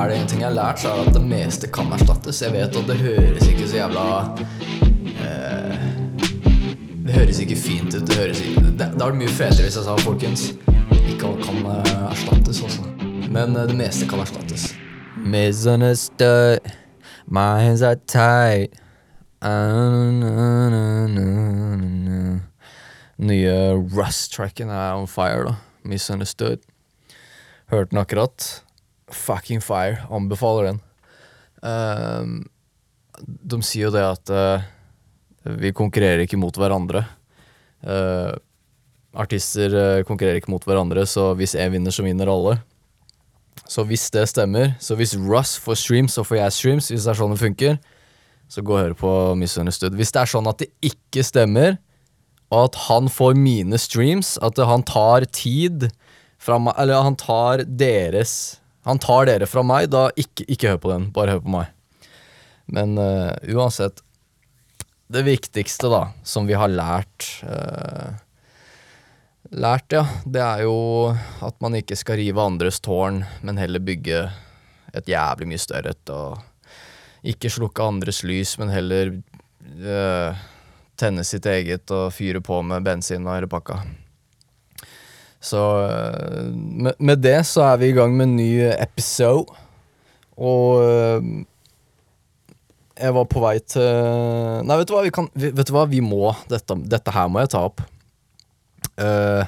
er det en ting jeg har lært, så er det at det meste kan erstattes. Jeg vet at det høres ikke så jævla eh, Det høres ikke fint ut. Det høres ikke Det, det hadde vært mye fetere hvis jeg sa, folkens, ikke alt kan eh, erstattes, også. Men eh, det meste kan erstattes. Misunderstood. My hands are tight. Nye Rust-tracken er on fire, da. Misunderstood. Hørte den akkurat. Fucking fire. Anbefaler den. Ehm, de sier jo det at uh, vi konkurrerer ikke mot hverandre. Uh, artister eh, konkurrerer ikke mot hverandre, så hvis én vinner, så vinner alle. Så hvis det stemmer, så hvis Russ får streams, så får jeg streams. Hvis det er sånn det funker, så gå og hør på Misunderstood. Hvis det er sånn at det ikke stemmer, og at han får mine streams, at han tar tid fra meg Eller han tar deres Han tar dere fra meg, da ikke, ikke hør på den. Bare hør på meg. Men uh, uansett Det viktigste, da, som vi har lært uh, Lært, ja, det er jo at man ikke skal rive andres tårn, men heller bygge et jævlig mye større et. Og ikke slukke andres lys, men heller uh, tenne sitt eget og fyre på med bensin og hele pakka. Så eh, med, med det så er vi i gang med en ny episode. Og eh, jeg var på vei til Nei, vet du hva, vi kan Vet du hva, vi må Dette, dette her må jeg ta opp. Uh,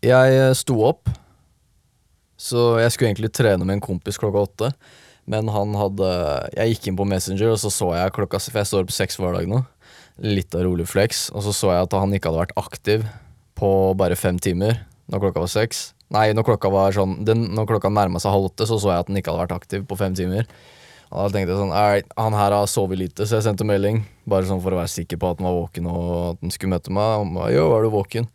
jeg sto opp, så jeg skulle egentlig trene med en kompis klokka åtte. Men han hadde Jeg gikk inn på Messenger, og så så jeg klokka For jeg står opp seks hver dag nå. Litt av rolig flex. Og så så jeg at han ikke hadde vært aktiv på bare fem timer når klokka var seks. Nei, når klokka var sånn den, Når klokka nærma seg halv åtte, så så jeg at den ikke hadde vært aktiv på fem timer. Og da tenkte jeg sånn han her har sovet lite, så jeg sendte melding. Bare sånn for å være sikker på at han var våken og at han skulle møte meg. Han ba, jo, er du våken?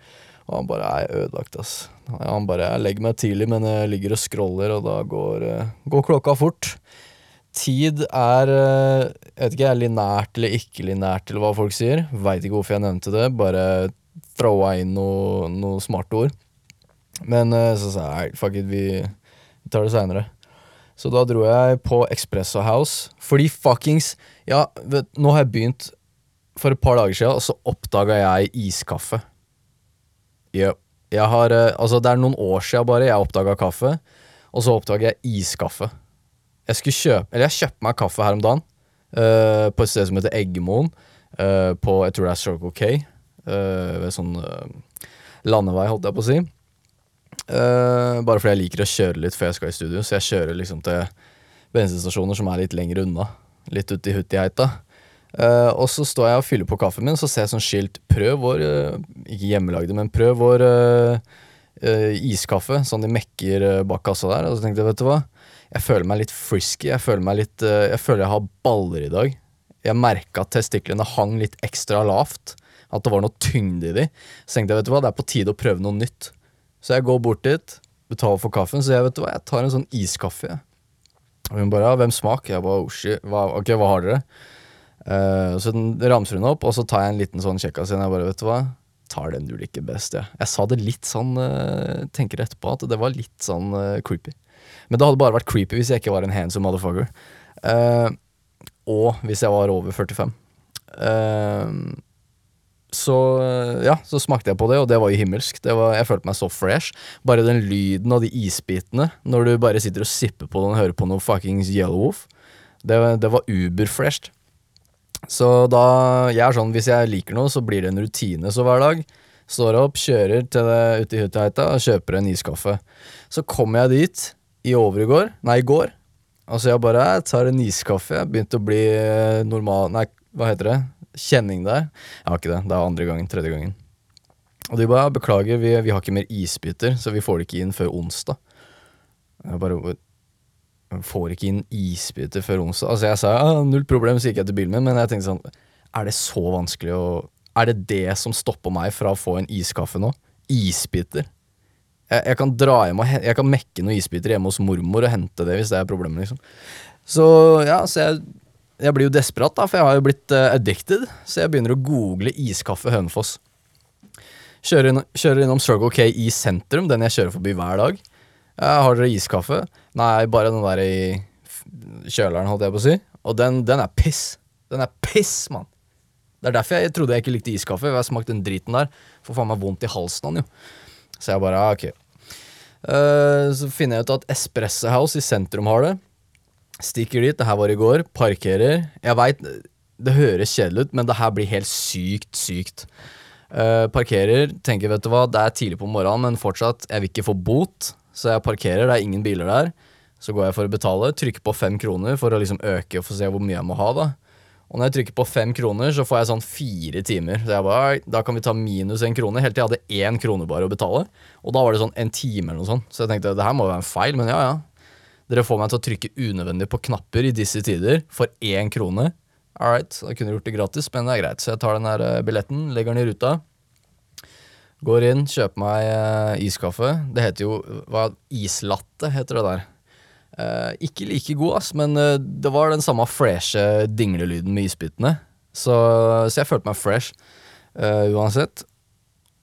Og han bare er ødelagt, ass. Han bare Jeg legger meg tidlig, men jeg ligger og scroller, og da går, eh, går klokka fort. Tid er eh, Jeg vet ikke, er linært eller ikke linært, eller hva folk sier. Veit ikke hvorfor jeg nevnte det. Bare throwa inn noe, noe smarte ord. Men eh, så sa jeg fuck it, vi tar det seinere. Så da dro jeg på Expresso House. Fordi fuckings Ja, vet, nå har jeg begynt For et par dager siden, og så oppdaga jeg iskaffe. Yep. Jeg har eh, Altså, det er noen år siden bare jeg oppdaga kaffe, og så oppdaga jeg iskaffe. Jeg skulle kjøpe Eller jeg kjøpte meg kaffe her om dagen, uh, på et sted som heter Eggemoen, Uh, på Jeg tror det ved sånn eh, landevei, holdt jeg på å si. Eh, bare fordi jeg liker å kjøre litt før jeg skal i studio, så jeg kjører liksom til bensinstasjoner som er litt lenger unna. Litt uti huttiheita. Uh, og så står jeg og fyller på kaffen min, så ser jeg sånn skilt 'Prøv vår uh, Ikke hjemmelagde, men prøv vår uh, iskaffe'. Sånn de mekker bak kassa der. Og så tenkte jeg, vet du hva, jeg føler meg litt frisky. Jeg føler meg litt Jeg føler jeg har baller i dag. Jeg merka at testiklene hang litt ekstra lavt. At det var noe tyngde i de. Så tenkte jeg, vet du hva, det er på tide å prøve noe nytt. Så jeg går bort dit, betaler for kaffen, så jeg vet du hva, jeg tar en sånn iskaffe. Og hun bare ja, hvem smak? Jeg bare oh hva, ok, hva har dere? Uh, så den ramser hun opp, og så tar jeg en liten sånn kjekkas igjen. Jeg bare, vet du hva, tar den du liker best, jeg. Jeg sa det litt sånn, uh, tenker etterpå, at det var litt sånn uh, creepy. Men det hadde bare vært creepy hvis jeg ikke var en handsome motherfucker. og hvis jeg var over 45. så ja, så smakte jeg på det, og det var jo himmelsk. Var, jeg følte meg så fresh. Bare den lyden av de isbitene når du bare sitter og sipper på den og hører på noe fuckings Yellowwolf, det, det var uber-fresht. Så da Jeg er sånn, hvis jeg liker noe, så blir det en rutine. Så hver dag står opp, kjører til det ute i Hutaheita og kjøper en iskaffe. Så kommer jeg dit i overgård, nei, i går. Altså jeg bare jeg tar en iskaffe. Jeg begynte å bli normal Nei, hva heter det? Kjenning der. Jeg har ikke det. Det er andre gangen. Tredje gangen. Og de bare beklager, vi, vi har ikke mer isbiter, så vi får det ikke inn før onsdag. Jeg bare får ikke inn isbiter før onsdag. Altså Jeg sa ja, null problem, så gikk jeg til bilen min, men jeg tenkte sånn Er det så vanskelig å Er det det som stopper meg fra å få en iskaffe nå? Isbiter. Jeg, jeg kan dra hjem og Jeg kan mekke noen isbiter hjemme hos mormor og hente det hvis det er problemet, liksom. Så ja, så jeg, jeg blir jo desperat, da, for jeg har jo blitt uh, addicted. Så jeg begynner å google iskaffe Hønefoss. Kjører, inn, kjører innom Struggle K i sentrum, den jeg kjører forbi hver dag. Uh, har dere iskaffe? Nei, bare den der i kjøleren, holdt jeg på å si. Og den, den er piss. Den er piss, mann. Det er derfor jeg trodde jeg ikke likte iskaffe. Jeg Jeg smakte den driten der. Får faen meg vondt i halsen av jo. Så jeg bare, ah, ok. Uh, så finner jeg ut at Espresso House i sentrum har det. Stikker dit, det her var i går. Parkerer. Jeg veit det høres kjedelig ut, men det her blir helt sykt, sykt. Uh, parkerer, tenker vet du hva, det er tidlig på morgenen, men fortsatt, jeg vil ikke få bot. Så jeg parkerer, det er ingen biler der. Så går jeg for å betale, trykker på fem kroner for å liksom øke og få se hvor mye jeg må ha. da Og når jeg trykker på fem kroner, så får jeg sånn fire timer. Så jeg bare, Da kan vi ta minus en krone, helt til jeg hadde én krone bare å betale. Og da var det sånn en time eller noe sånt. Så jeg tenkte det her må være en feil, men ja ja. Dere får meg til å trykke unødvendig på knapper i disse tider for én krone. All right, da kunne jeg gjort det gratis, men det er greit. Så jeg tar den der eh, billetten, legger den i ruta. Går inn, kjøper meg eh, iskaffe. Det heter jo hva, islatte, heter det der. Eh, ikke like god, ass, men eh, det var den samme freshe dinglelyden med isbitene. Så, så jeg følte meg fresh eh, uansett.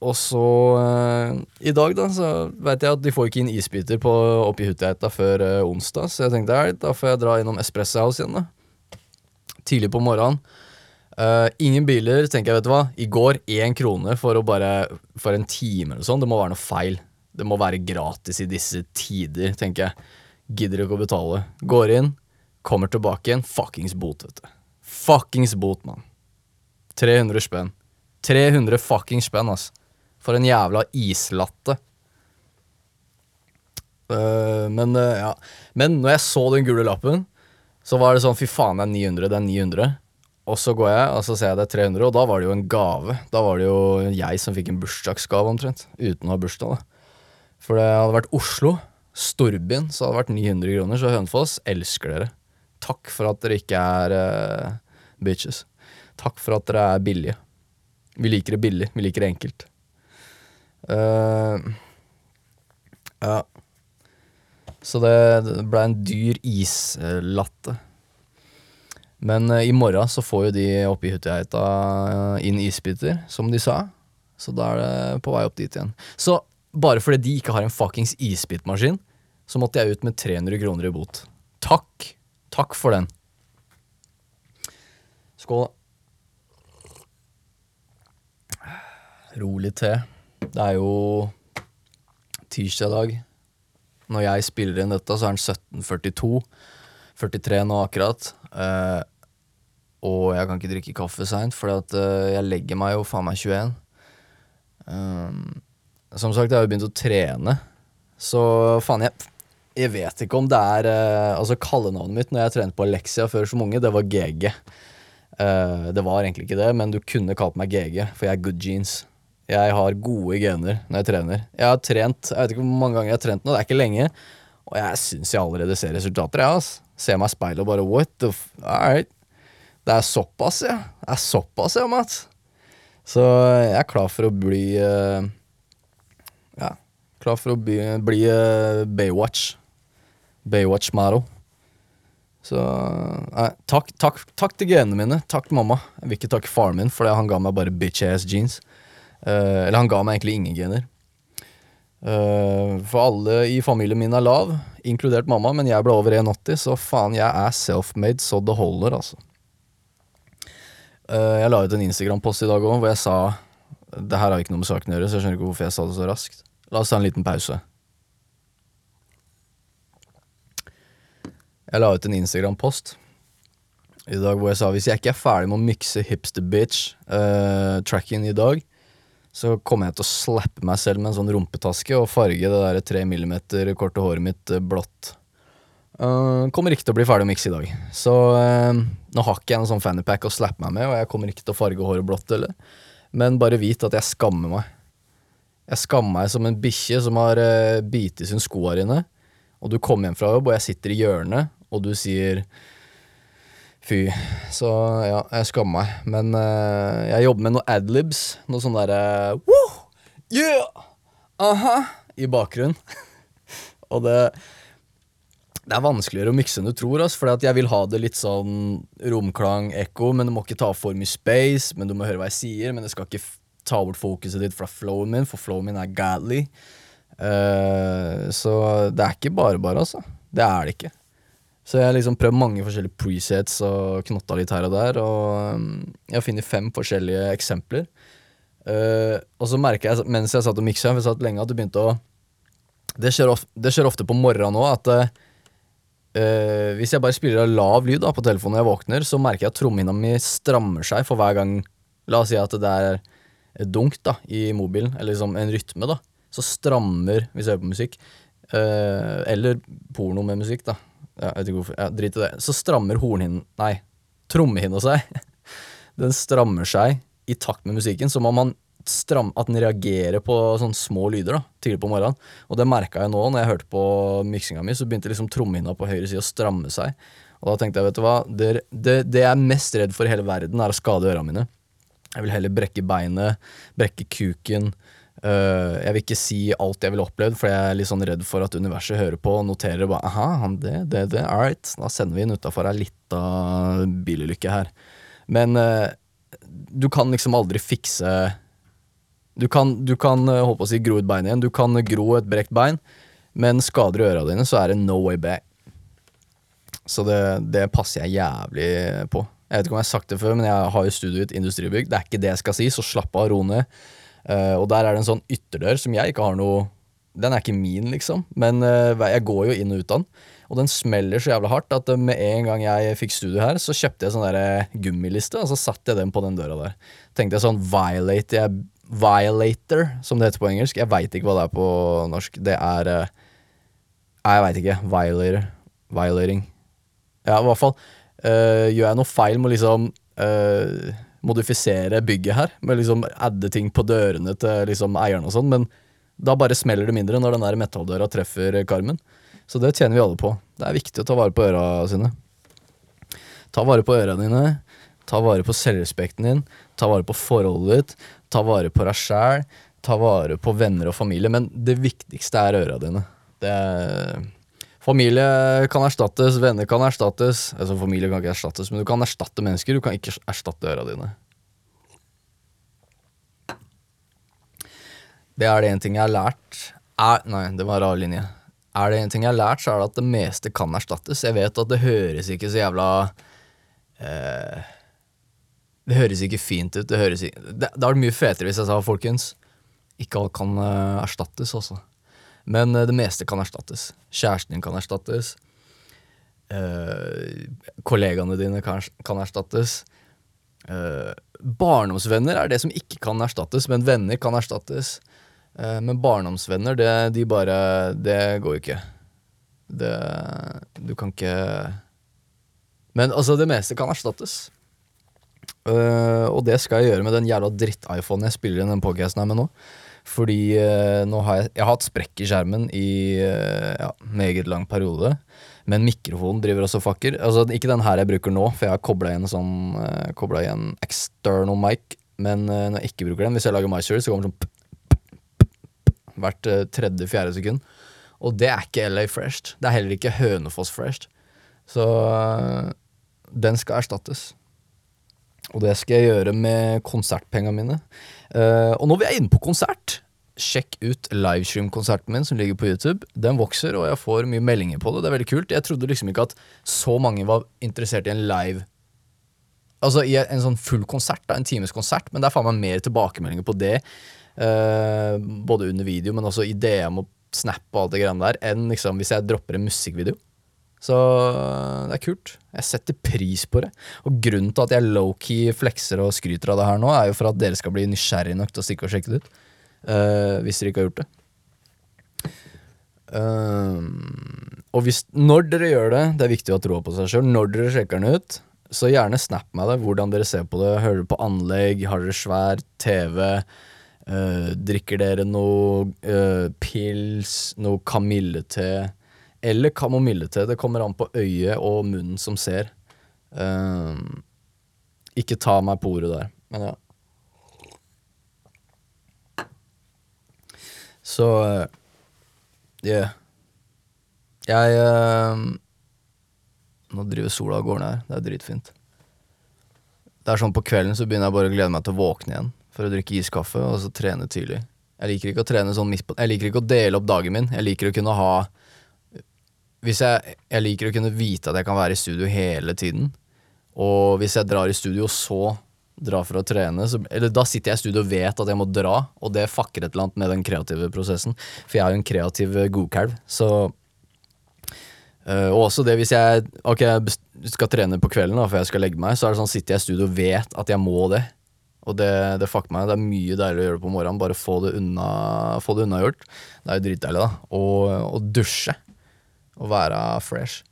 Og så eh, I dag, da, så veit jeg at de får ikke inn isbiter på, oppi Hutiheita før eh, onsdag, så jeg tenkte ja, da får jeg dra innom Espresso House igjen, da. Tidlig på morgenen. Eh, ingen biler, tenker jeg, vet du hva. I går én krone for å bare For en time eller sånn. Det må være noe feil. Det må være gratis i disse tider, tenker jeg. Gidder ikke å betale. Går inn, kommer tilbake igjen. Fuckings bot, vet du. Fuckings bot, mann. 300 spenn. 300 fuckings spenn, ass. For en jævla islatte. Uh, men uh, ja. Men når jeg så den gule lappen, så var det sånn fy faen, det er 900, det er 900. Og så går jeg, og så ser jeg det er 300, og da var det jo en gave. Da var det jo jeg som fikk en bursdagsgave, omtrent. Uten å ha bursdag, da. For det hadde vært Oslo, storbyen, så hadde det vært 900 kroner. Så Hønefoss elsker dere. Takk for at dere ikke er uh, bitches. Takk for at dere er billige. Vi liker det billig, vi liker det enkelt. Eh, ja. Så det, det ble en dyr islatte. Men uh, i morgen så får jo de oppe i Hutiheita eh, inn isbiter, som de sa. Så da er det på vei opp dit igjen. Så bare fordi de ikke har en fuckings isbitmaskin, så måtte jeg ut med 300 kroner i bot. Takk. Takk for den. Skål. Rolig te. Det er jo tirsdag dag. Når jeg spiller inn dette, så er den 17.42. 43 nå akkurat. Eh, og jeg kan ikke drikke kaffe seint, for eh, jeg legger meg jo faen meg 21. Um, som sagt, jeg har jo begynt å trene, så faen, jeg, jeg vet ikke om det er uh, Altså, kallenavnet mitt når jeg trente på Alexia før som unge, det var GG. Uh, det var egentlig ikke det, men du kunne kalt meg GG, for jeg er good jeans. Jeg har gode gener når jeg trener. Jeg har trent, jeg vet ikke hvor mange ganger jeg har trent nå, det er ikke lenge. Og jeg syns jeg allerede ser resultater, jeg, ass. Ser meg i speilet og bare what the f... Alright. Det er såpass, ja. Det er såpass, ja, Mats. Så jeg er klar for å bli uh, Ja, klar for å bli, bli uh, Baywatch. Baywatch Maro. Så nei, takk, takk, takk til genene mine. Takk mamma. Jeg vil ikke takke faren min, for han ga meg bare bitch ass jeans. Eh, eller han ga meg egentlig ingen gener. Uh, for alle i familien min er lav, inkludert mamma, men jeg ble over 1,80, så faen, jeg er self-made så det holder, altså. Uh, jeg la ut en Instagram-post i dag òg hvor jeg sa Det her har ikke noe med saken å gjøre, så jeg skjønner ikke hvorfor jeg sa det så raskt. La oss ta en liten pause. Jeg la ut en Instagram-post i dag hvor jeg sa hvis jeg ikke er ferdig med å mikse hipster bitch uh, tracken i dag, så kommer jeg til å slappe meg selv med en sånn rumpetaske og farge det der tre millimeter korte håret mitt eh, blått. Uh, kommer ikke til å bli ferdig å mikse i dag. Så uh, nå har ikke jeg noen sånn fannypack å slappe meg med, og jeg kommer ikke til å farge håret blått heller. Men bare vit at jeg skammer meg. Jeg skammer meg som en bikkje som har uh, bitt i sin sko her inne, og du kommer hjem fra jobb, og jeg sitter i hjørnet, og du sier fy. Så ja, jeg skammer meg. Men uh, jeg jobber med noe adlibs. Noe sånn derre Woo! Yeah! Aha! I bakgrunnen. og det det er vanskeligere å mikse enn du tror, ass, fordi jeg vil ha det litt sånn romklang, ekko, men det må ikke ta for mye space, men du må høre hva jeg sier, men det skal ikke ta bort fokuset ditt fra flowen min, for flowen min er godly. Uh, så det er ikke bare bare, altså. Det er det ikke. Så jeg har liksom prøvd mange forskjellige presets og knotta litt her og der, og um, jeg har funnet fem forskjellige eksempler. Uh, og så merker jeg mens jeg satt og miksa, at det begynte å Det skjer, of, det skjer ofte på morgenen òg, at uh, hvis jeg bare spiller av lav lyd da, på telefonen når jeg våkner, så merker jeg at trommehinna mi strammer seg for hver gang La oss si at det er et dunk da, i mobilen, eller liksom en rytme, da. Så strammer, hvis jeg hører på musikk, uh, eller porno med musikk, da. Jeg vet ikke hvorfor, ja, Drit i det. Så strammer hornhinnen Nei, trommehinna seg. Den strammer seg i takt med musikken, som om man stram, at den reagerer på sånne små lyder da, tidlig på morgenen. Og det merka jeg nå når jeg hørte på miksinga mi, så begynte liksom trommehinna på høyre side å stramme seg. Og da tenkte jeg, vet du hva, det, det, det jeg er mest redd for i hele verden, er å skade ørene mine. Jeg vil heller brekke beinet, brekke kuken. Uh, jeg vil ikke si alt jeg ville opplevd, for jeg er litt sånn redd for at universet hører på og noterer bare aha, det, det, det, all right, da sender vi inn utafor ei lita bilulykke her. Men uh, du kan liksom aldri fikse Du kan, du kan uh, holdt på å si gro ut beinet igjen, du kan gro et brekt bein, men skader du øra dine, så er det no way back. Så det, det passer jeg jævlig på. Jeg vet ikke om jeg har sagt det før, men jeg har jo studiet i industribygg. Det er ikke det jeg skal si, så slapp av, ro ned. Uh, og der er det en sånn ytterdør som jeg ikke har noe Den er ikke min, liksom, men uh, jeg går jo inn og ut av den. Og den smeller så jævla hardt at uh, med en gang jeg fikk studio her, så kjøpte jeg sånn der gummiliste, og så satte jeg den på den døra der. Tenkte jeg sånn violate jeg, Violator, som det heter på engelsk. Jeg veit ikke hva det er på norsk. Det er Nei, jeg veit ikke. Violator. Violating. Ja, i hvert fall. Uh, gjør jeg noe feil med liksom uh, modifisere bygget her, med liksom adde ting på dørene til liksom eieren og sånn, men da bare smeller det mindre når den der metalldøra treffer karmen. Så det tjener vi alle på. Det er viktig å ta vare på øra sine. Ta vare på øra dine, ta vare på selvrespekten din, ta vare på forholdet ditt, ta vare på deg sjæl, ta vare på venner og familie, men det viktigste er øra dine. Det er Familie kan erstattes, venner kan erstattes. Altså Familie kan ikke erstattes, men du kan erstatte mennesker. Du kan ikke erstatte øra dine. Det er det en ting jeg har lært er, Nei, det var rar linje. Er det en ting jeg har lært, så er det at det meste kan erstattes. Jeg vet at det høres ikke så jævla eh, Det høres ikke fint ut. Det høres ikke, det, det vært mye fetere hvis jeg sa, folkens, ikke alt kan uh, erstattes, også. Men uh, det meste kan erstattes. Kjæresten din kan erstattes. Uh, kollegaene dine kan, kan erstattes. Uh, barndomsvenner er det som ikke kan erstattes, men venner kan erstattes. men barndomsvenner, det, de bare Det går ikke. Det Du kan ikke Men altså, det meste kan erstattes. Og det skal jeg gjøre med den jævla dritt-iPhonen jeg spiller inn den podcasten her med nå. Fordi uh, nå har jeg, jeg har hatt sprekk i skjermen i uh, ja, meget lang periode. Men mikrofonen driver også fucker. Altså, ikke den her jeg bruker nå, for jeg har kobla igjen sånn uh, igjen external mic. Men uh, når jeg ikke bruker den, hvis jeg lager MySeries, så kommer det sånn hvert tredje-fjerde sekund. Og det er ikke LA Fresh. Det er heller ikke Hønefoss Fresh. Så den skal erstattes. Og det skal jeg gjøre med konsertpengene mine. Uh, og når vi er inne på konsert, sjekk ut livestream-konserten min som ligger på YouTube. Den vokser, og jeg får mye meldinger på det. Det er veldig kult. Jeg trodde liksom ikke at så mange var interessert i en live Altså i en sånn full konsert, da, en times konsert, men det er faen meg mer tilbakemeldinger på det. Uh, både under video, men også i DM og Snap og alt det greiene der, enn liksom hvis jeg dropper en musikkvideo. Så det er kult. Jeg setter pris på det. Og grunnen til at jeg low-key flekser og skryter av det her nå, er jo for at dere skal bli nysgjerrige nok til å stikke og sjekke det ut. Uh, hvis dere ikke har gjort det. Uh, og hvis, når dere gjør det, det er viktig å ha troa på seg sjøl, når dere sjekker den ut, så gjerne snap meg det, hvordan dere ser på det. Hører dere på anlegg? Har dere svær TV? Uh, drikker dere noe pils? Noe kamillete? Eller kamomillete. Det kommer an på øyet og munnen som ser. Um, ikke ta meg på ordet der, men ja. Så yeah. Jeg uh, Nå driver sola og går her. Det er dritfint. Det er sånn På kvelden så begynner jeg bare å glede meg til å våkne igjen for å drikke iskaffe og så trene tidlig. Jeg liker ikke å trene sånn midt på Jeg liker ikke å dele opp dagen min. Jeg liker å kunne ha Hvis jeg, jeg liker å kunne vite at jeg kan være i studio hele tiden. Og hvis jeg drar i studio, og så drar for å trene, så, eller da sitter jeg i studio og vet at jeg må dra, og det fucker et eller annet med den kreative prosessen. For jeg er jo en kreativ eh, godkalv, så Uh, og også det hvis jeg Ok, jeg skal trene på kvelden da, før jeg skal legge meg, så er det sånn sitter jeg i studio og vet at jeg må det. Og det, det fucker meg. Det er mye deiligere å gjøre det på morgenen. Bare få det unna Få det unnagjort. Det er jo dritdeilig, da. Og, og dusje. Og være fresh.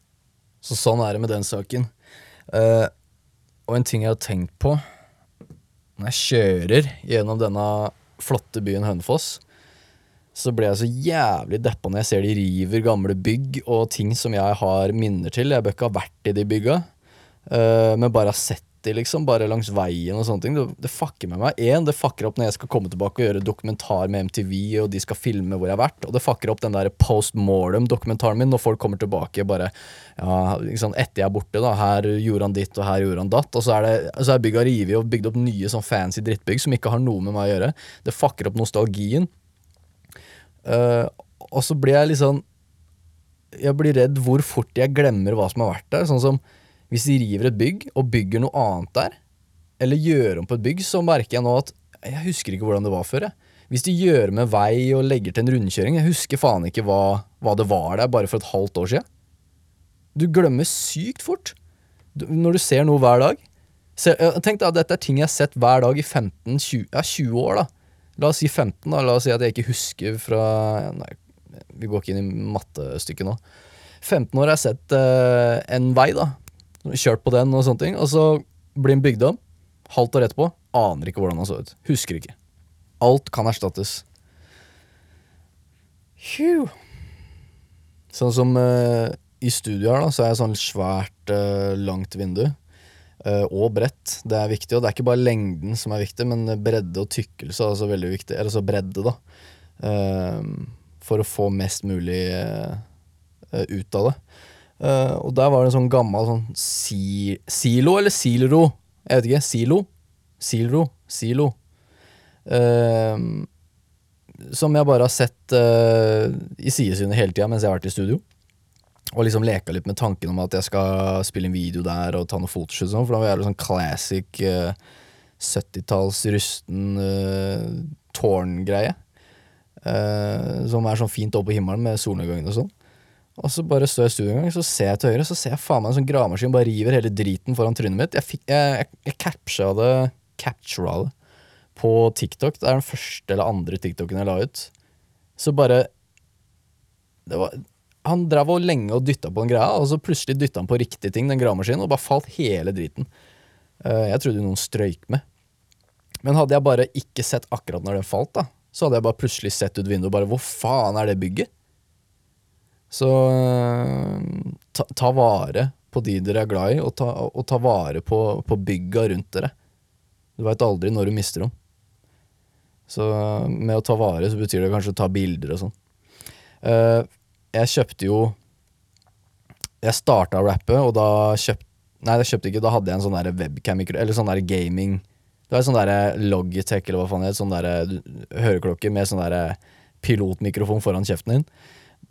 Så sånn er det med den saken. Uh, og en ting jeg har tenkt på når jeg kjører gjennom denne flotte byen Hønefoss, så blir jeg så jævlig deppa når jeg ser de river gamle bygg og ting som jeg har minner til. Jeg bør ikke ha vært i de bygga, uh, men bare har sett de, liksom, bare langs veien og sånne ting. Det, det fucker med meg. Én, det fucker opp når jeg skal komme tilbake og gjøre dokumentar med MTV, og de skal filme hvor jeg har vært. Og det fucker opp den der post mortem-dokumentaren min når folk kommer tilbake bare ja, liksom, etter jeg er borte. da, Her gjorde han ditt, og her gjorde han datt. Og så er, det, så er bygga revet og bygd opp nye sånn fancy drittbygg som ikke har noe med meg å gjøre. Det fucker opp nostalgien. Uh, og så blir jeg sånn Jeg blir redd hvor fort jeg glemmer hva som har vært der. Sånn som hvis de river et bygg og bygger noe annet der, eller gjør om på et bygg, så merker jeg nå at jeg husker ikke hvordan det var før. Jeg. Hvis de gjør med vei og legger til en rundkjøring, jeg husker faen ikke hva, hva det var der bare for et halvt år siden. Du glemmer sykt fort du, når du ser noe hver dag. Tenk deg at dette er ting jeg har sett hver dag i 15-20 ja, 20 år. da. La oss si 15, da. La oss si at jeg ikke husker fra Nei, vi går ikke inn i mattestykket nå. 15 år har jeg sett uh, en vei, da. Kjørt på den og sånne ting. Og så blir den bygd om. Halvt år etterpå. Aner ikke hvordan han så ut. Husker ikke. Alt kan erstattes. Phew. Sånn som uh, i studio her, da, så er jeg sånn svært, uh, langt vindu. Uh, og bredt. Det er viktig. Og det er ikke bare lengden som er viktig, men bredde og tykkelse er også veldig viktig. Eller så bredde, da. for å få mest mulig ut av det. Uh, og der var det en sånn gammel sånn si, silo, eller silro? Jeg vet ikke. Silo? Silro? Silo. Uh, som jeg bare har sett uh, i sidesynet hele tida mens jeg har vært i studio. Og liksom leka litt med tanken om at jeg skal spille en video der og ta noen fotoshoot. Sånn, for da var jeg sånn classic 70-talls rusten tårngreie. som er sånn fint oppe på himmelen med solnedgangen og sånn. Og så bare står jeg i studio en gang, så ser jeg til høyre, så ser jeg faen meg en sånn gravemaskin bare river hele driten foran trynet mitt. Jeg, fikk, jeg, jeg, jeg det, det på TikTok. Det er den første eller andre TikToken jeg la ut. Så bare det var, Han drev og lenge og dytta på den greia, og så plutselig dytta han på riktig ting, den gravemaskinen, og bare falt hele driten. Uh, jeg trodde noen strøyk med. Men hadde jeg bare ikke sett akkurat når den falt, da, så hadde jeg bare plutselig sett ut vinduet og bare Hvor faen er det bygget? Så ta, ta, vare på de dere er glad i, og ta, og ta vare på, på bygga rundt dere. Du veit aldri når du mister dem. Så med å ta vare så betyr det kanskje å ta bilder og sånn. Uh, jeg kjøpte jo Jeg starta å rappe, og da kjøpte Nei, jeg kjøpte ikke, da hadde jeg en sånn der webcam, eller sånn der gaming Det var en sånn der Logitech eller hva faen det het, sånn der høreklokke med sånn der pilotmikrofon foran kjeften din.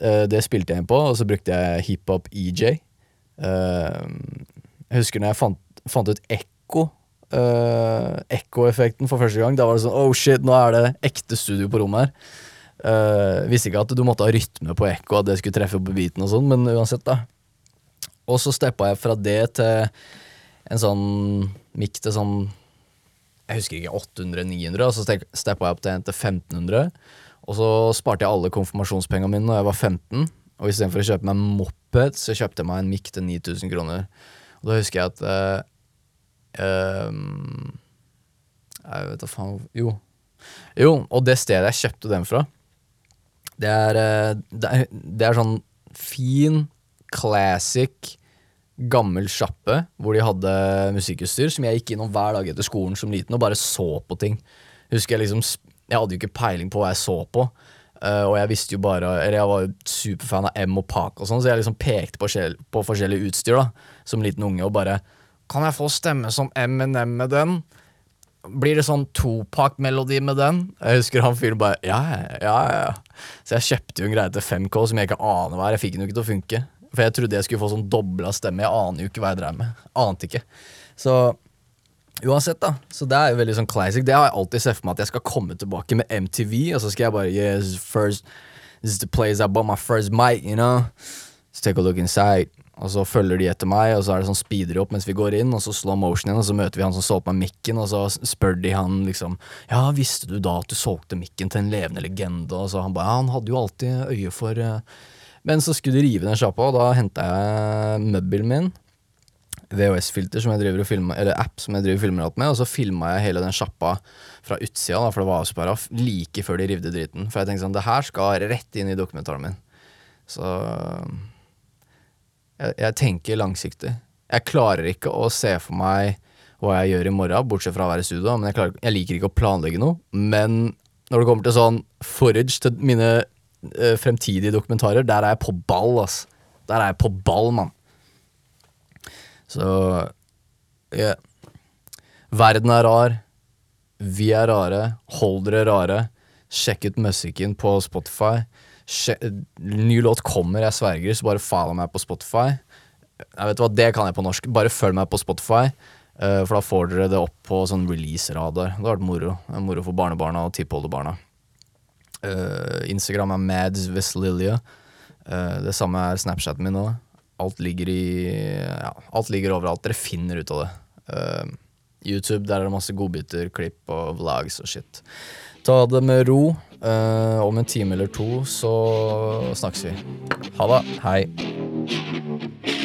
Uh, det spilte jeg inn på, og så brukte jeg hiphop EJ. Uh, jeg husker når jeg fant, fant ut ekko. Uh, Ekkoeffekten for første gang. Da var det sånn oh shit, nå er det ekte studio på rommet her. Uh, visste ikke at du måtte ha rytme på ekko, at det skulle treffe på beaten og sånn, men uansett, da. Og så steppa jeg fra det til en sånn mikk til sånn Jeg husker ikke, 800-900, og så steppa jeg opp til en til 1500. Og så sparte jeg alle konfirmasjonspengene mine da jeg var 15. Og istedenfor å kjøpe meg en moped, så kjøpte jeg meg en Mic til 9000 kroner. Og da husker jeg at uh, uh, Jeg vet da faen Jo. Jo, og det stedet jeg kjøpte den fra, det er, uh, det er, det er sånn fin, classic, gammel sjappe hvor de hadde musikkutstyr som jeg gikk innom hver dag etter skolen som liten og bare så på ting. Husker jeg liksom jeg hadde jo ikke peiling på hva jeg så på. Uh, og jeg visste jo bare Eller jeg var superfan av M og Park og sånn, så jeg liksom pekte på, på forskjellig utstyr da som liten unge og bare Kan jeg få stemme som Eminem med den? blir det sånn Topak-melodi med den? Jeg husker han fyren bare ja, ja, ja. Så jeg kjøpte jo en greie til 5K som jeg ikke aner hva er. Jeg fikk den jo ikke til å funke. For jeg trodde jeg skulle få sånn dobla stemme. Jeg aner jo ikke hva jeg drev med. Ante ikke. Så uansett, da. Så det er jo veldig sånn classic. Det har jeg alltid sett for meg at jeg skal komme tilbake med MTV, og så skal jeg bare yes, first, This is the place I bought my first mic, you know. Let's take a look inside. Og så følger de etter meg, og så er det sånn speeder opp mens vi går inn, og så slow motion igjen, og så møter vi han som solgte meg mikken, og så spør de han liksom Ja, visste du da at du solgte mikken til en levende legende? Og så han bare Ja, han hadde jo alltid øye for uh... Men så skulle de rive den sjappa, og da henta jeg møbelen min. VHS-filter som jeg driver og filmer, eller app som jeg driver og filmer alt med, og så filma jeg hele den sjappa fra utsida, da, for det var avsperra like før de rivde driten. For jeg tenkte sånn, det her skal rett inn i dokumentaren min. Så jeg, jeg tenker langsiktig. Jeg klarer ikke å se for meg hva jeg gjør i morgen, bortsett fra å være i studio. Men jeg, klarer, jeg liker ikke å planlegge noe. Men når det kommer til sånn forage til mine uh, fremtidige dokumentarer, der er jeg på ball, ass. Der er jeg på ball, mann. Så yeah. Verden er rar. Vi er rare. Hold dere rare. Sjekk ut musikken på Spotify. Ny låt kommer, jeg sverger, så bare follow meg på Spotify. Jeg vet hva, Det kan jeg på norsk. Bare følg meg på Spotify, uh, for da får dere det opp på sånn release-radar. Det har vært moro. moro for barnebarna og tippoldebarna. Uh, Instagram er Mads Veslilja. Uh, det samme er Snapchaten min nå. Alt ligger i Ja, alt ligger overalt. Dere finner ut av det. Uh, YouTube, der er det masse godbiter, klipp og vlogs og shit. Ta det med ro. Uh, om en time eller to så snakkes vi. Ha det. Hei.